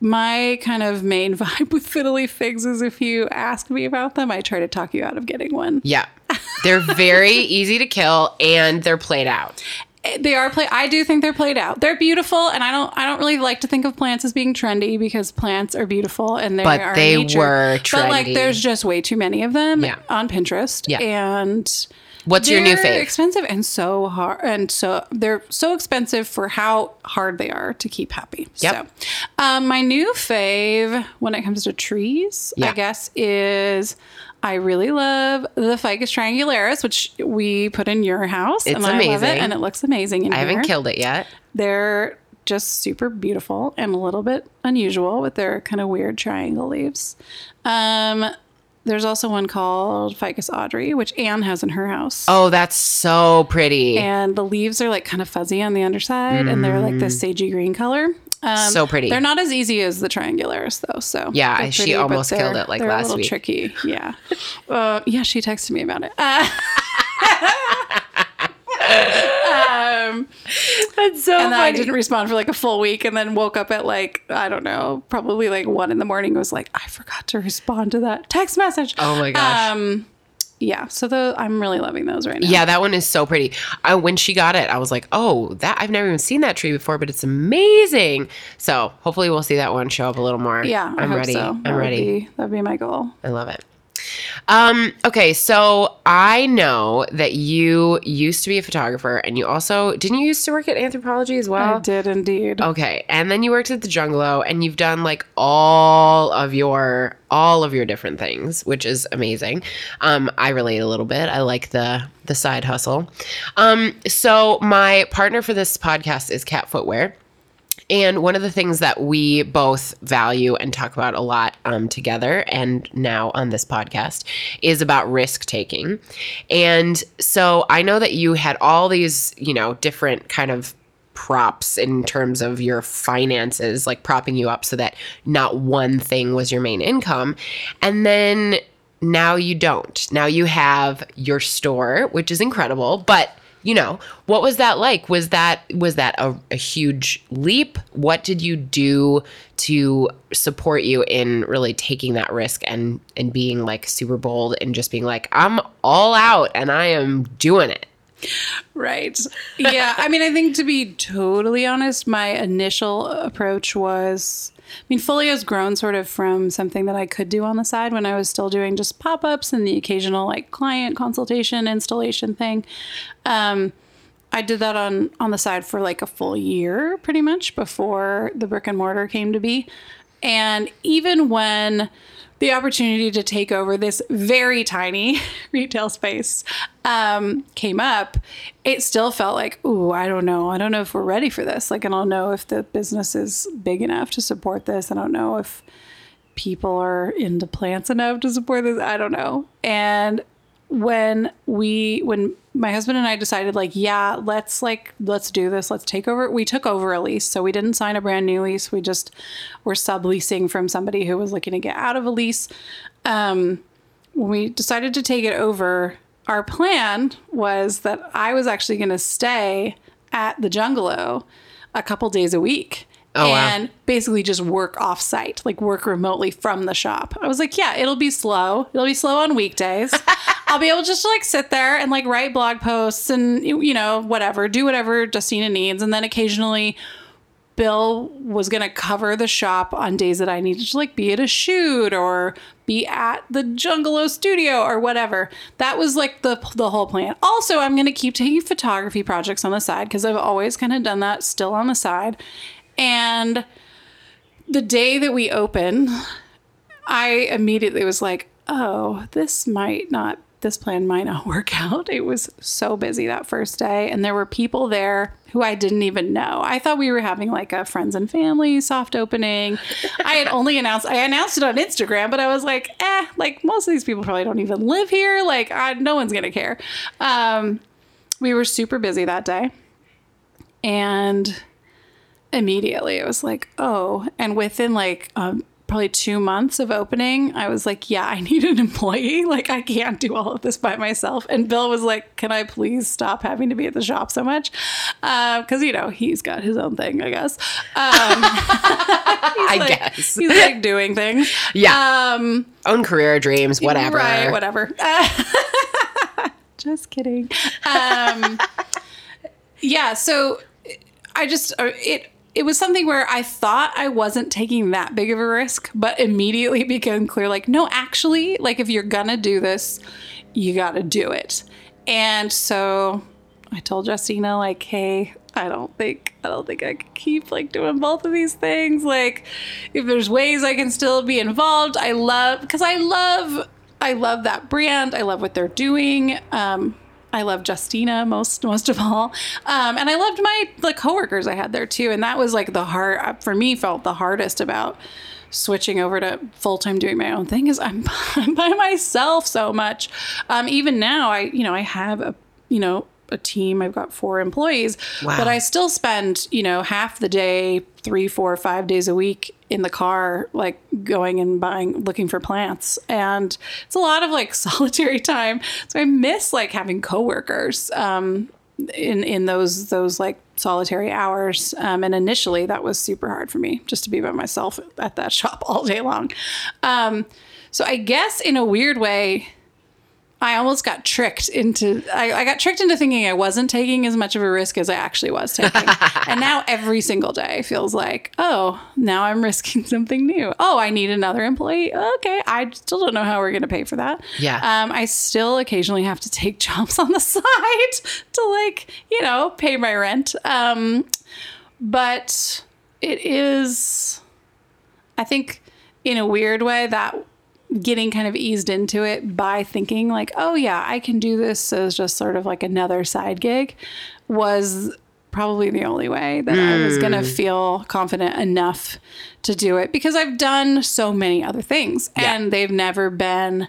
my kind of main [LAUGHS] vibe with fiddly figs is if you ask me about them, I try to talk you out of getting one. Yeah. They're very [LAUGHS] easy to kill and they're played out. Eh, they are play. I do think they're played out. They're beautiful, and I don't. I don't really like to think of plants as being trendy because plants are beautiful and they But are they nature. were But like, there's just way too many of them Yeah. on Pinterest, Yeah. and What's your new They're fave? Expensive and so hard, and so they're so expensive for how hard they are to keep happy. Yep. So, um, my new fave when it comes to trees, Yeah. I guess, is I really love the Ficus triangularis, which we put in your house. It's and I love amazing. it, and it looks amazing in I here. haven't killed it yet. They're just super beautiful and a little bit unusual with their kind of weird triangle leaves. Um, there's also one called Ficus Audrey, which Anne has in her house. Oh, that's so pretty. And the leaves are like kind of fuzzy on the underside and they're like this sagey green color. Um, Mm. So pretty. They're not as easy as the triangularis though. So Yeah, they're she almost killed it, like, last a little week. tricky. Yeah. [LAUGHS] uh, yeah, she texted me about it. Uh, [LAUGHS] [LAUGHS] um, that's so and then I didn't respond for like a full week, and then woke up at like I don't know, probably like one in the morning. Was like I forgot to respond to that text message. Oh my gosh. Um, yeah. So the I'm really loving those right now. Yeah, that one is so pretty. I, when she got it, I was like, "Oh, that I've never even seen that tree before, but it's amazing." So hopefully, we'll see that one show up a little more. Yeah, I I'm hope ready. So. I'm That ready. be- that'd be my goal. I love it. Um, okay, so I know that you used to be a photographer, and you also didn't you used to work at Anthropologie as well? I did indeed. Okay, and then you worked at the Jungalow, and you've done like all of your all of your different things, which is amazing. Um, I relate a little bit. I like the the side hustle. Um, so my partner for this podcast is Cat Footwear. And one of the things that we both value and talk about a lot um, together and now on this podcast is about risk taking. And so I know that you had all these, you know, different kind of props in terms of your finances, like propping you up so that not one thing was your main income. And then now you don't. Now you have your store, which is incredible, but you know what was that like was that was that a, a huge leap what did you do to support you in really taking that risk and and being like super bold and just being like i'm all out and i am doing it Right. Yeah. I mean, I think to be totally honest, my initial approach was I mean, Folia has grown sort of from something that I could do on the side when I was still doing just pop ups and the occasional like client consultation installation thing. Um, I did that on on the side for like a full year, pretty much before the brick and mortar came to be. And even when the opportunity to take over this very tiny [LAUGHS] retail space um, came up, it still felt like, ooh, I don't know. I don't know if we're ready for this. Like, I don't know if the business is big enough to support this. I don't know if people are into plants enough to support this. I don't know. And when we when my husband and I decided like yeah let's like let's do this let's take over we took over a lease so we didn't sign a brand new lease we just were subleasing from somebody who was looking to get out of a lease um, when we decided to take it over our plan was that I was actually going to stay at the Jungalow a couple days a week Oh, wow. and basically just work off site, like work remotely from the shop. I was like, yeah, it'll be slow. It'll be slow on weekdays. [LAUGHS] I'll be able just to like sit there and like write blog posts and you know whatever, do whatever Justina needs, and then occasionally Bill was going to cover the shop on days that I needed to like be at a shoot or be at the Jungalow studio or whatever. That was like the the whole plan. Also, I'm going to keep taking photography projects on the side because I've always kind of done that still on the side. And the day that we open, I immediately was like, "Oh, this might not this plan might not [LAUGHS] work out." It was so busy that first day and there were people there who I didn't even know. I thought we were having like a friends and family soft opening. I had only announced I announced it on Instagram, but I was like, "Eh, like most of these people probably don't even live here. Like I, no one's to care." Um we were super busy that day. And immediately it was like oh and within like um, probably two months of opening i was like yeah i [LAUGHS] need an employee. Like i can't do all of this by myself. And bill was like can i please stop having to be at the shop so much? Because you know he's got his own thing i guess. Um, [LAUGHS] i like- guess. he's like doing things. Yeah. Um own career dreams whatever. Right, whatever. [LAUGHS] just kidding. Um, yeah, so I just uh, it it was something where I thought I wasn't taking that big of a risk, but immediately [LAUGHS] became clear like no, actually, like if you're gonna do this, you got to do it. and so I told Justina like, hey, I don't think I don't think I could keep like doing both of these things. Like, if there's ways I can still be involved, I love because I love I love that brand. I love what they're doing. Um, I love Justina most most of all, um, and I loved my the coworkers I had there too. And that was like the hard for me felt the hardest about switching over to full time doing my own thing is I'm, [LAUGHS] I'm by myself so much. Um, even now, I you know I have a you know a team. I've got four employees, Wow. but I still spend you know half the day, three, four, five days a week in the car, like going and buying, looking for plants, and it's a lot of like [LAUGHS] solitary time. So I miss like having coworkers. Um, in in those those like solitary hours um, and initially that was super hard for me just to be by myself at that [LAUGHS] shop all day long um, so i guess in a weird way i almost got tricked into I, I got tricked into thinking i wasn't taking as much of a risk as i actually was taking [LAUGHS] and now every single day feels like oh now i'm risking [LAUGHS] something new oh i need another employee okay i still don't know how we're going to pay for that Yeah. um, I still occasionally have to take [LAUGHS] jobs on the side to like, you know, pay my rent. Um, but it is, I think, in a weird way, that getting kind of eased into it by thinking like, oh yeah, I can do this as just sort of like another side gig was probably the only way that I was going to hmm. feel confident enough to do it because I've done so many other things Yeah. and they've never been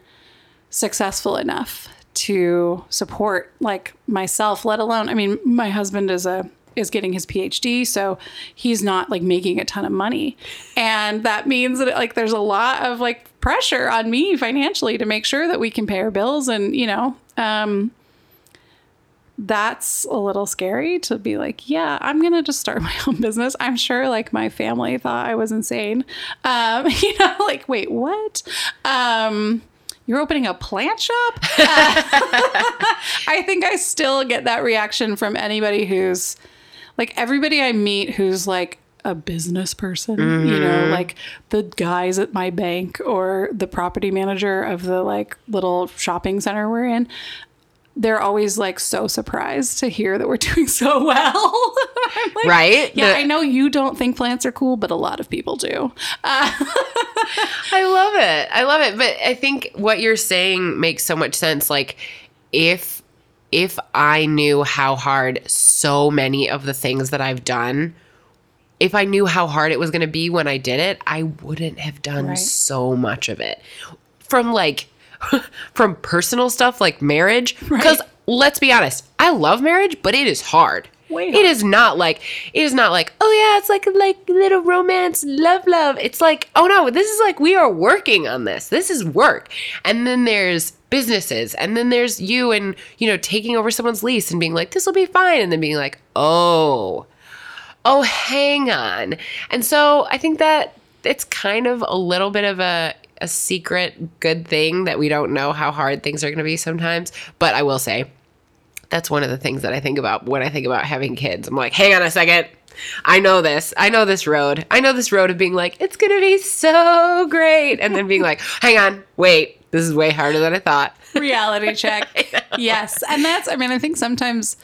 successful enough to support like myself let alone i mean my husband is a is getting his phd so he's not like making a ton of money and that means that like there's a lot of like pressure on me financially to make sure that we can pay our bills and you know um that's a little scary to be like, yeah, I'm gonna just start [LAUGHS] my own business. I'm sure like my family thought I was insane. Um, [LAUGHS] you know, like, wait, what? Um, you're opening a plant shop? Uh, [LAUGHS] I think I still get that reaction from anybody who's like everybody I meet who's like a business person, you know, mm-hmm. like the guys at my bank or the property manager of the like little shopping center we're in. They're always like so surprised to hear that we're [LAUGHS] doing so well. [LAUGHS] Like, Right? Yeah, The- I know you don't think plants are cool, but a lot of people do. [LAUGHS] I love it. I love it. But I think what you're saying makes so much sense. Like if if I knew how hard so many of the things that I've done, if I knew how hard it was going to be when I did it, I wouldn't have done Right. so much of it. From like [LAUGHS] from personal stuff like marriage because let's be honest, I love marriage, but it is hard. Way It hard. is not like it is not like oh yeah, it's like like little romance, love, love. It's like oh no, this is like we are working on this. This is work. And then there's businesses, and then there's you and you know taking over someone's lease and being like this will be fine, and then being like oh oh hang on and so i think that it's kind of a little bit of a, a secret good thing that we don't know how hard things are going to be sometimes but i will say that's one of the things that i think about when i think about having kids. I'm like hang on a second. I know this. I know this road. I know this road of being like it's going to be so great and then being like hang on. Wait. This is way harder than i thought. [LAUGHS] Reality check. yes. And that's, I mean, I think sometimes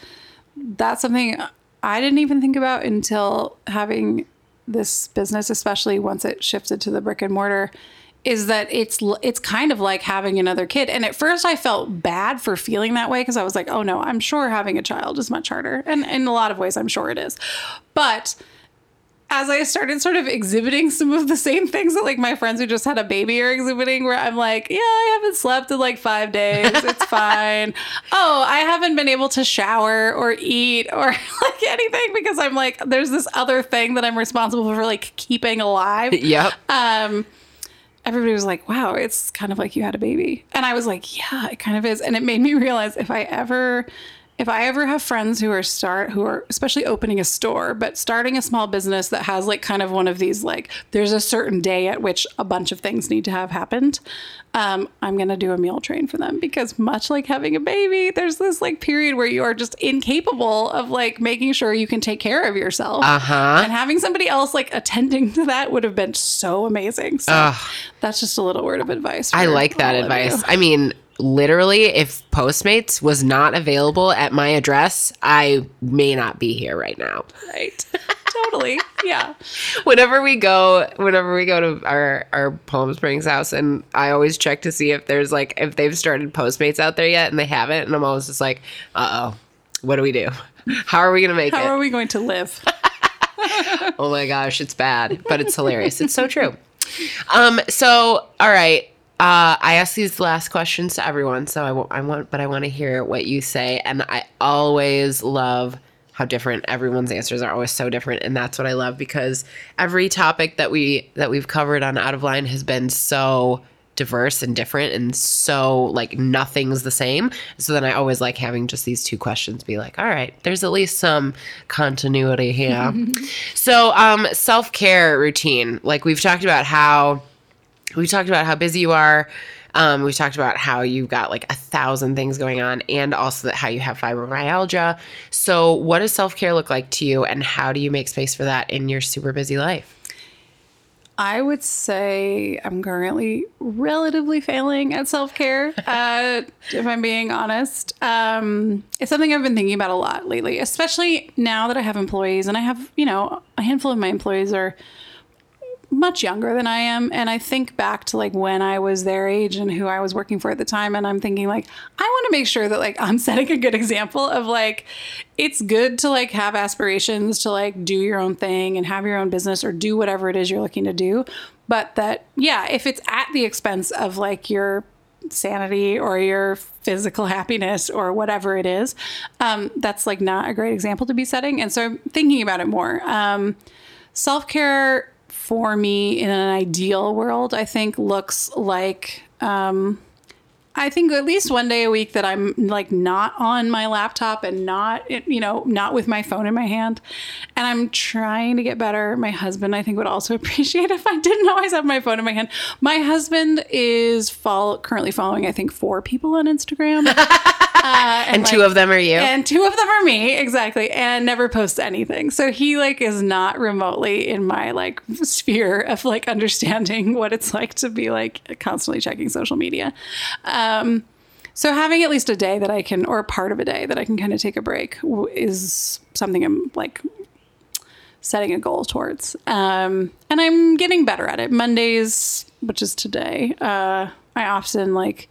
that's something I didn't even think about until having this business, especially once it shifted to the brick and mortar. Is that it's it's kind of like having another kid, and at first I felt bad for feeling that way because I was like, oh no, I'm sure having a child is much harder, and in a lot of ways I'm sure it is, but as I started sort of exhibiting some of the same things that like my friends who just had a baby are exhibiting, where I'm like, yeah, I haven't slept in like five days. It's [LAUGHS] fine. Oh, I haven't been able to shower or eat or [LAUGHS] like anything because I'm like, there's this other thing that I'm responsible for like keeping alive. yep Um, everybody was like, wow, it's kind of like you had a baby. And I was like, yeah, it kind of is. And it made me realize if I ever if I ever have friends who are start who are especially opening a store, but starting a small business that has like kind of one of these like there's a certain day at which a bunch of things need to have happened, um, I'm gonna do a meal train for them because much like having a baby, there's this like period where you are just incapable of like making sure you can take care of yourself. uh-huh And having somebody else like attending to that would have been so amazing. So Ugh. that's just a little word of advice. I like that advice. I mean, literally, if Postmates was not available at my address, I may not be here right now. Right. [LAUGHS] totally. Yeah. [LAUGHS] Whenever we go, whenever we go to our our Palm Springs house, and I always check to see if there's like if they've started Postmates out there yet, and they haven't, and I'm always just like, uh oh, what do we do? [LAUGHS] How are we gonna make How it? How are we going to live? oh my gosh, it's bad, but it's hilarious. It's so true. Um, so all right. Uh, I ask these last questions to everyone, so I w- I want, but I want to hear what you say, and I always love how different everyone's answers are. Always so different, and that's what I love because every topic that we that we've covered on Out of Line has been so diverse and different, and so like nothing's the same. So then I always like having just these two questions be like, all right, there's at least some continuity here. [LAUGHS] so, um, self care routine, like we've talked about how we talked about how busy you are. Um, we talked about how you've got like a thousand things going on, and also how you have fibromyalgia. So, what does self care look like to you, and how do you make space for that in your super busy life? I would say I'm currently relatively failing at self care, [LAUGHS] uh, if I'm being honest. Um, it's something I've been thinking about a lot lately, especially now that I have employees and I have, you know, a handful of my employees are much younger than I am. And I think back to like when I was their age and who I was working for at the time. And I'm thinking, like, I want to make sure that like [LAUGHS] I'm setting a good example of like, it's good to like have aspirations to like do your own thing and have your own business or do whatever it is you're looking to do. But that, yeah, if it's at the expense of like your sanity or your physical happiness or whatever it is, um, that's like not a great example to be setting. And so I'm thinking about it more. Um, Self care for me in an ideal world, I think looks like um, I think at least one day a week that I'm like not on my laptop and not you know not with my phone in my hand, and I'm trying to get better. My husband I think would also [LAUGHS] appreciate if I didn't always have my phone in my hand. My husband is follow, currently following I think four people on Instagram. [LAUGHS] Uh, And two of them are you. and two of them are me exactly and never posts anything so he like is not remotely in my like sphere of like [LAUGHS] understanding what it's like to be like constantly checking social media um so having at least a day that i can or part of a day that i can kind of take a break is something i'm like setting a goal towards. Um and i'm getting better at it. Mondays which is today uh I often like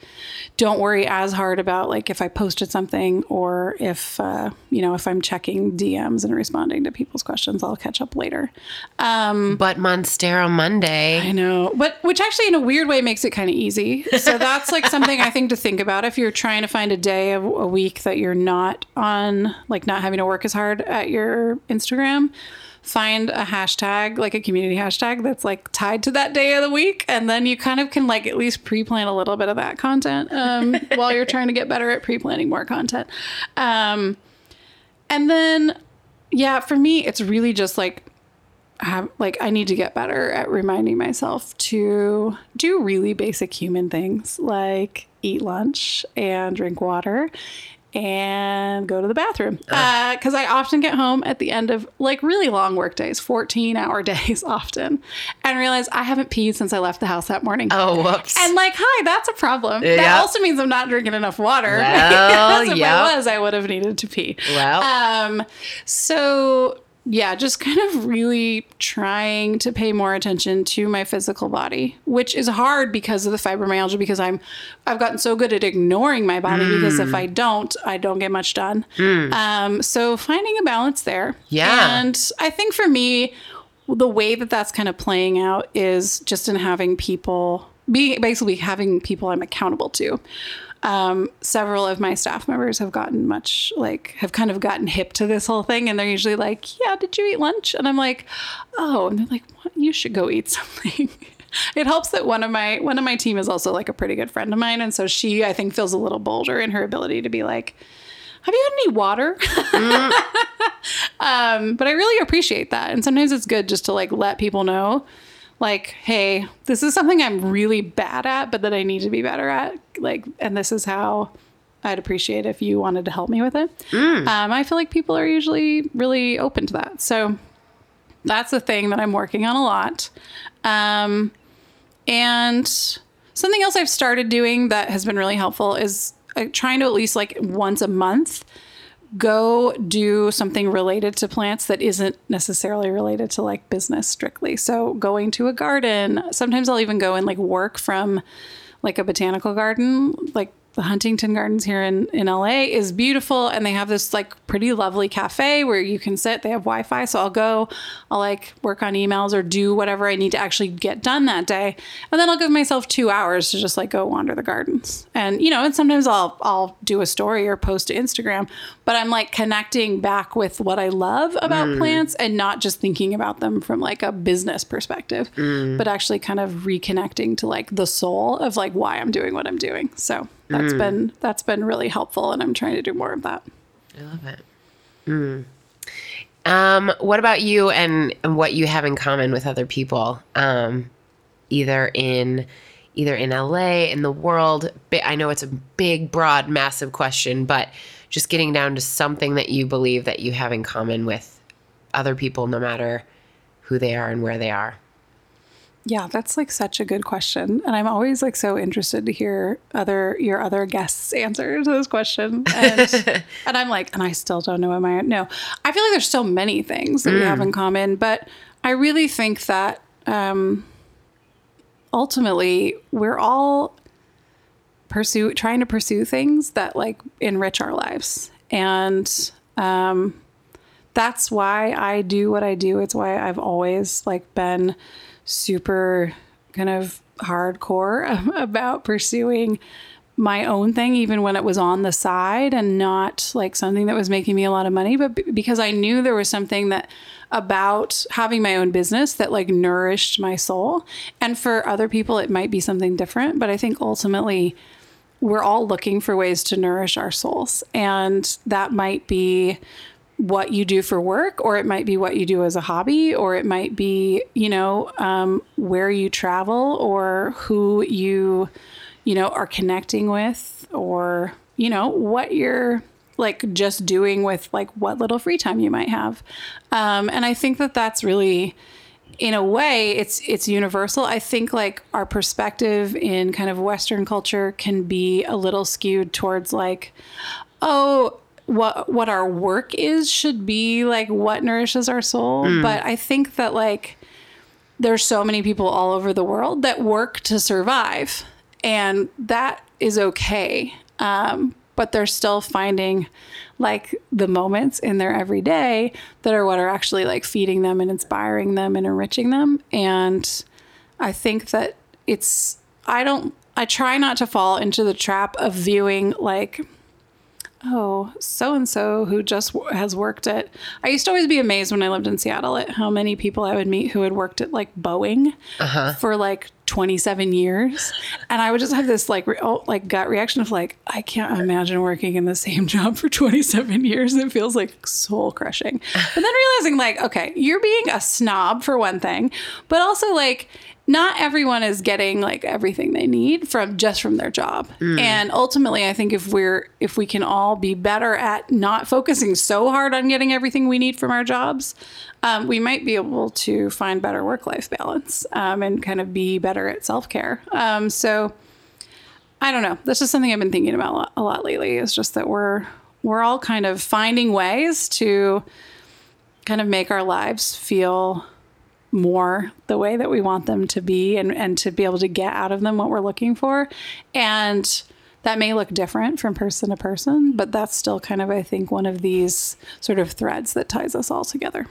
don't worry as hard about like if I posted something or if uh, you know if I'm checking DMs and responding to people's questions. I'll catch up later. Um, but Monstera Monday. I know, but which actually in a weird way makes it kind of easy. So [LAUGHS] that's like something I think to think about if you're trying to find a day of a week that you're not on, like not having to work as hard at your Instagram find a hashtag, like a community hashtag that's like tied to that day of the week. And then you kind of can like at least pre plan a little bit of that content um, [LAUGHS] while you're trying to get better at pre planning more content. Um, and then, yeah, for me, it's really just like, have, like I need to get better at reminding myself to do really basic human things like eat lunch and drink water and go to the bathroom because I often get home at the end of like really long work days, 14 hour [LAUGHS] days often, and realize I haven't peed since I left the house that morning. Oh, whoops. And like, hi, that's a problem. That also means I'm not drinking enough water. Well, [LAUGHS] if yep. I was, I would have needed to pee. Well. um, so yeah, just kind of really trying to pay more attention to my physical body, which is hard because of the fibromyalgia. Because I'm, I've gotten so good at ignoring my body because Mm. if I don't, I don't get much done. Um, so finding a balance there. Yeah. and I think for me, the way that that's kind of playing out is just in having people be basically having people I'm accountable to. Um, several of my staff members have gotten much like have kind of gotten hip to this whole thing, and they're usually like, "Yeah, did you eat lunch?" And I'm like, "Oh," and they're like, what? "You should go eat [LAUGHS] something." it helps that one of my one of my team is also like a pretty good friend of mine, and so she I think feels a little bolder in her ability to be like, "Have you had any water?" [LAUGHS] um, but I really appreciate that, and sometimes it's good just to like let people know like hey this is something i'm really bad at but that i need to be better at. Like and this is how i'd appreciate if you wanted to help me with it. Um, i feel like people are usually really open to that. So that's the thing that i'm working on a lot. Um, and something else I've started doing that has been really helpful is uh, trying to at least like once a month go do something related to plants that isn't necessarily related to like business strictly. So going to a garden, sometimes I'll even go and like work from like a botanical garden, like the Huntington Gardens here in, in LA is beautiful and they have this like pretty lovely cafe where you can sit. They have Wi-Fi. So I'll go, I'll like work on emails or do whatever I need to actually get done that day. And then I'll give myself two hours to just like go wander the gardens. And you know, and sometimes I'll I'll do a story or post to Instagram, but I'm like connecting back with what I love about mm. plants and not just thinking about them from like a business perspective, mm. but actually kind of reconnecting to like the soul of like why I'm doing what I'm doing. So that's been that's been really helpful and I'm trying to do more of that. I love it. Mm. Um, what about you and, and what you have in common with other people? Um, either in either in LA, in the world. I know it's a big, broad, massive question, but just getting down to something that you believe that you have in common with other people, no matter who they are and where they are. Yeah, that's like such a good question. And I'm always like so interested to hear other your other guests' answer to this question. And, [LAUGHS] and I'm like, and I still don't know am I no. I feel like there's so many things that we have in common, but I really think that um ultimately we're all pursue trying to pursue things that like enrich our lives. And um that's why I do what I do. It's why I've always like been super kind of hardcore [LAUGHS] about pursuing my own thing even when it was on the side and not like something that was making me a lot of money. But b- because I knew there was something that about having my own business that like nourished my soul. And for other people it might be something different. But I think ultimately we're all looking for ways to nourish our souls. And that might be what you do for work or it might be what you do as a hobby or it might be you know um, where you travel or who you you know are connecting with or you know what you're like just doing with like what little free time you might have. Um, and i think that that's really in a way it's it's universal. I think like our perspective in kind of western culture can be a little skewed towards like oh what what our work is should be like what nourishes our soul. But i think that like there's so many people all over the world that work to survive and that is okay. Um, but they're still finding like the moments in their everyday that are what are actually like feeding them and inspiring them and enriching them. And i think that it's i don't i try not to fall into the trap of viewing like oh, so and so who just w- has worked at. I used to always be amazed when I lived in Seattle at how many people I would meet who had worked at like Boeing uh-huh. for like 27 years, and I would just have this like re- oh, like gut reaction of like I can't imagine working in the same [LAUGHS] job for 27 years. It feels like soul crushing. But then realizing like okay, you're being a snob for one thing, but also like not everyone is getting like everything they need from just from their job. And ultimately, I think if we're if we can all be better at not focusing so hard on getting everything we need from our jobs, um, we might be able to find better work life balance um, and kind of be better at self care. Um, so I don't know. That's just something I've been thinking about a lot, a lot lately. Is just that we're we're all kind of finding ways to kind of make our lives feel more the way that we want them to be and, and to be able to get out of them what we're looking for. And that may look different from person to person, but that's still kind of, I think, one of these sort of threads that ties us all together.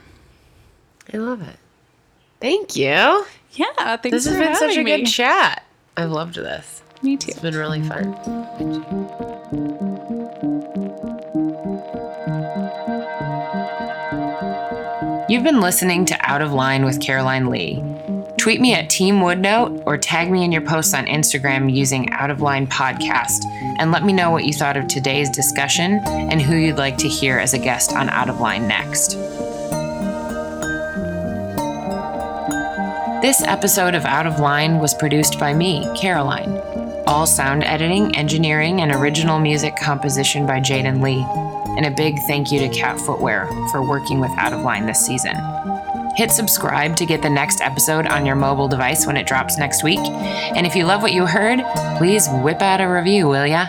I love it. Thank you. Yeah, This has been such a me. good chat. I've loved this. Me too. It's been really fun. You've been listening to Out of Line with Caroline Lee. Tweet me at Team Woodnote or tag me in your posts on Instagram using Out of Line Podcast and let me know what you thought of today's discussion and who you'd like to hear as a guest on Out of Line next. This episode of Out of Line was produced by me, Caroline. All sound editing, engineering, and original music composition by Jaden Lee. And a big thank you to Cat Footwear for working with Out of Line this season. Hit subscribe to get the next episode on your mobile device when it drops next week. And if you love what you heard, please whip out a review, will ya?